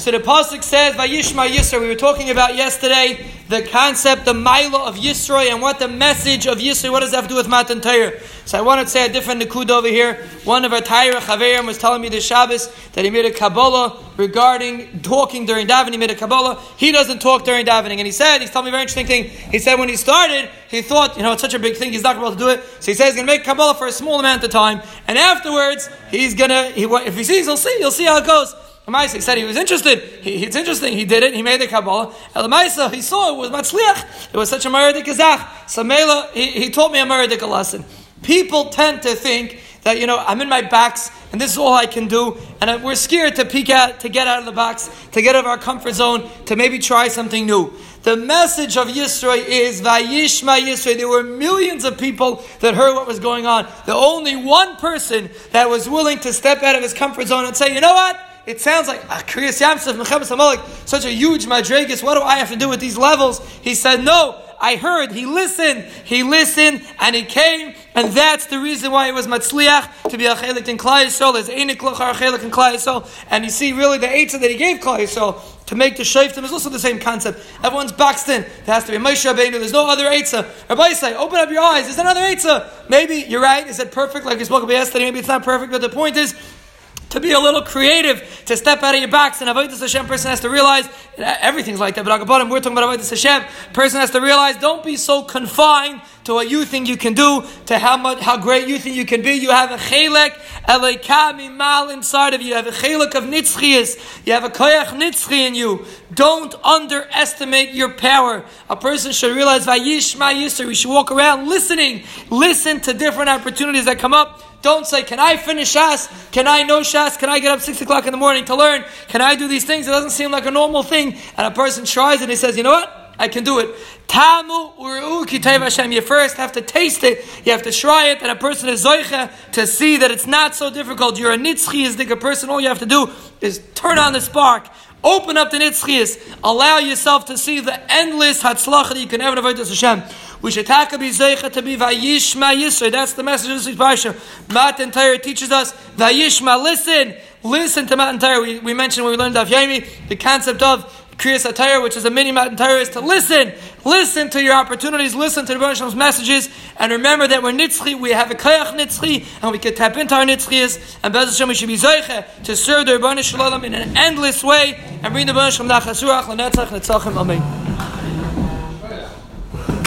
So the pasuk says, "Vayishma Yisro." We were talking about yesterday the concept, the mila of Yisro, and what the message of Yisro. What does that have to do with Matan Torah? So I want to say a different nikud over here. One of our Torah Chaverim was telling me this Shabbos that he made a Kabbalah regarding talking during davening. He made a Kabbalah. He doesn't talk during davening, and he said he's telling me a very interesting thing. He said when he started, he thought, you know, it's such a big thing, he's not going to be able to do it. So he says he's going to make Kabbalah for a small amount of time, and afterwards he's going to. He, if he sees, he'll see. He'll see how it goes. He said he was interested. He, it's interesting. He did it. He made the Kabbalah. Elamaisa, he saw it was Matzliach. It was such a Maradik Kazach. So Mela, he, he taught me a Maradik lesson. People tend to think that, you know, I'm in my box and this is all I can do, and we're scared to peek out, to get out of the box, to get out of our comfort zone, to maybe try something new. The message of Yisro is Vayishma Yisro. There were millions of people that heard what was going on. The only one person that was willing to step out of his comfort zone and say, you know what? It sounds like ah, Kriyas Yam Suf, Mechamas Amalek, such a huge madrigas. What do I have to do with these levels? He said, No, I heard. He listened. He listened, and he came, and that's the reason why it was Matzliach to be a chelik in Klal Yisrael. There's Einik Lochar chelik in Klal Yisrael, and you see really the eitzah that he gave Klal Yisrael to make the shayftim is also the same concept. Everyone's boxed in. There has to be Moshe Rabbeinu. There's no other eitzah. Rabbi say, open up your eyes. There's another eitzah. Maybe you're right. Is it perfect? Like we spoke about yesterday. Maybe it's not perfect, but the point is to be a little creative, to step out of your box. And Avodah Hashem person has to realize everything's like that. But bottom, we're talking about Avodah Hashem. Person has to realize don't be so confined to what you think you can do, to how much how great you think you can be. You have a chelek elikami mal inside of you. You have a chelek of nitzchias. You have a koyach nitzchi in you. Don't underestimate your power. A person should realize vayishma yisr. We should walk around listening, listen to different opportunities that come up. Don't say, Can I finish Shas? Can I know Shas? Can I get up 6 o'clock in the morning to learn? Can I do these things? It doesn't seem like a normal thing. And a person tries and he says, You know what? I can do it. Tamu uru kitayv Hashem. You first have to taste it. You have to try it. And a person is zoicha to see that it's not so difficult. You're a nitzchi is a person. All you have to do is turn on the spark. Open up the nitzchias. Allow yourself to see the endless hatzlacha that you can ever avoid Hashem. We should taka be zeicha to be vayishma yisra. That's the message of this parsha. Matan Torah teaches us vayishma. Listen, listen to Matan Torah. We, we mentioned when we learned Daf Yomi the concept of Kriyas Atayr, which is a mini Matan Torah, is to listen. Listen to your opportunities, listen to the Rebbe messages, and remember that we're nitzchi, we have a kayach nitzchi, and we can tap into our nitzchias, and Bez Hashem, we should be zeiche to serve the Rebbe Shalom in an endless way, and bring the Rebbe Shalom nachasuach, lenetzach, netzachim, amen.